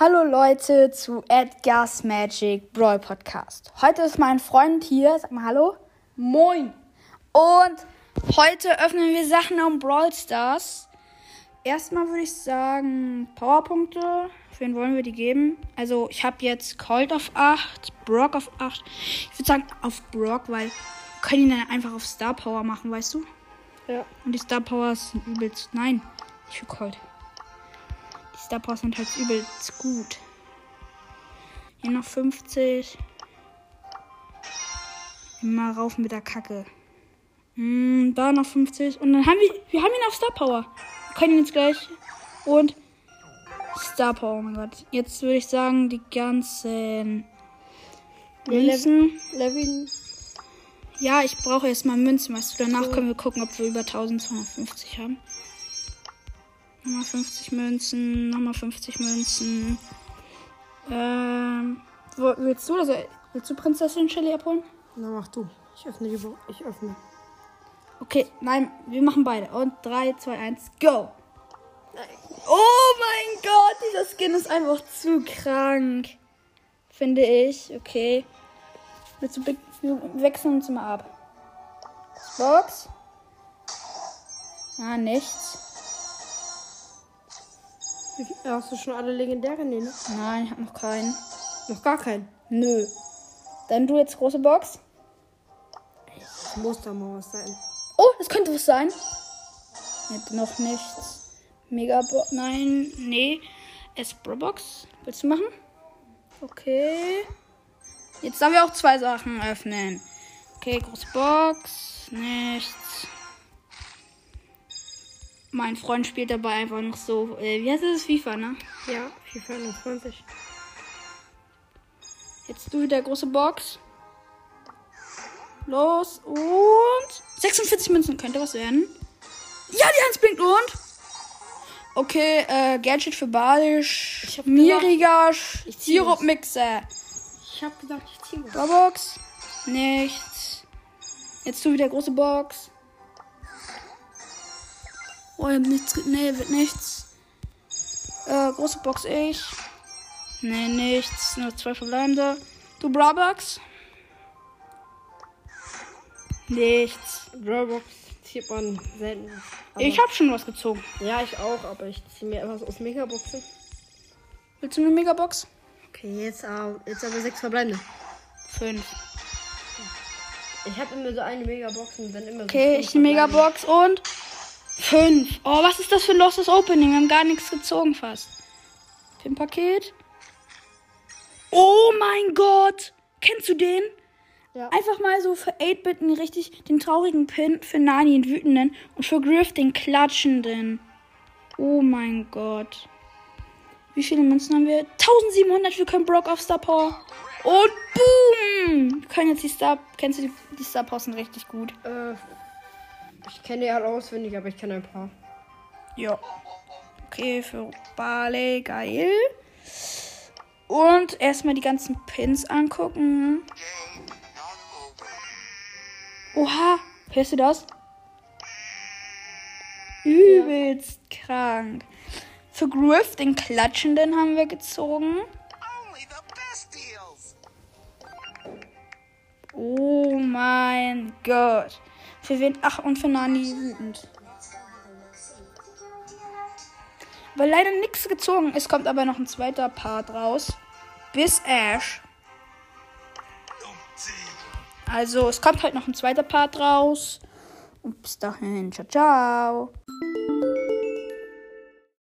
Hallo Leute zu Edgar's Magic Brawl Podcast. Heute ist mein Freund hier. Sag mal Hallo. Moin. Und heute öffnen wir Sachen um Brawl Stars. Erstmal würde ich sagen, Powerpunkte. Für wen wollen wir die geben? Also, ich habe jetzt Colt auf 8, Brock auf 8. Ich würde sagen auf Brock, weil wir können ihn dann einfach auf Star Power machen, weißt du? Ja. Und die Star Powers sind übelst. Nein, nicht für Colt. Die Star Powers sind halt übelst gut. Hier noch 50. Immer rauf mit der Kacke. Hm, da noch 50. Und dann haben wir. Wir haben ihn auf Star Power. Wir können ihn jetzt gleich. Und. Star Power, oh mein Gott. Jetzt würde ich sagen, die ganzen. Münzen. Levin. Ja, ich brauche erstmal Münzen, weißt du. Danach können wir gucken, ob wir über 1250 haben. Nochmal 50 Münzen, nochmal 50 Münzen. Ähm, willst du oder soll, willst du Prinzessin Shelly abholen? Na, mach du. Ich öffne die Bo Ich öffne. Okay, nein, wir machen beide. Und 3, 2, 1, go! Oh mein Gott, dieser Skin ist einfach zu krank. Finde ich. Okay. Willst du, wir wechseln uns mal ab. Box. Ah, nichts. Hast du schon alle legendären? Nee, ne? Nein, ich habe noch keinen. Noch gar keinen. Nö. Dann du jetzt große Box. Das muss da mal was sein. Oh, das könnte was sein. Jetzt noch nichts. Mega Box. Nein, nee. Espro Box. Willst du machen? Okay. Jetzt darf ich auch zwei Sachen öffnen. Okay, große Box. Nichts. Mein Freund spielt dabei einfach noch so. Äh, wie heißt das? FIFA, ne? Ja, FIFA 21. Jetzt du wieder große Box. Los und 46 Münzen könnte was werden. Ja, die 1 blinkt und. Okay, äh, Gadget für Balisch. Ich hab was. Sirup-Mixer. Ich hab gedacht, ich ziehe was. Box. Nichts. Jetzt du wieder große Box. Oh, ich hab nichts. Nee, wird nichts. Äh, große Box ich. Nee, nichts. Nur zwei verbleibende. Du Brabox. Nichts. Drawbox zieht man selten. Ich hab schon was gezogen. Ja, ich auch, aber ich ziehe mir etwas aus Megaboxen. Willst du eine Megabox? Okay, jetzt, äh, jetzt aber sechs verbleibende. Fünf. Ich habe immer so eine Megabox und dann immer so. Okay, ich eine. Megabox und fünf. Oh, was ist das für ein lostes Opening? Wir haben gar nichts gezogen fast. Für ein Paket. Oh mein Gott! Kennst du den? Ja. Einfach mal so für 8-Bit einen richtig den traurigen Pin, für Nani den wütenden und für Griff den klatschenden. Oh mein Gott. Wie viele Münzen haben wir? 1700 für können Brock auf Star Power. Und boom! Wir können jetzt die Star. Kennst du die, die Star Powers sind richtig gut? Äh, ich kenne die alle auswendig, aber ich kenne ein paar. Ja. Okay, für Barley, geil. Und erstmal die ganzen Pins angucken. Oha, hörst du das? Übelst krank. Für Griff, den Klatschenden, haben wir gezogen. Oh mein Gott. Für wen? Ach, und für Nani wütend. Weil leider nichts gezogen. Es kommt aber noch ein zweiter Part raus. Bis Ash. Also, es kommt halt noch ein zweiter Part raus. Und bis dahin, ciao, ciao.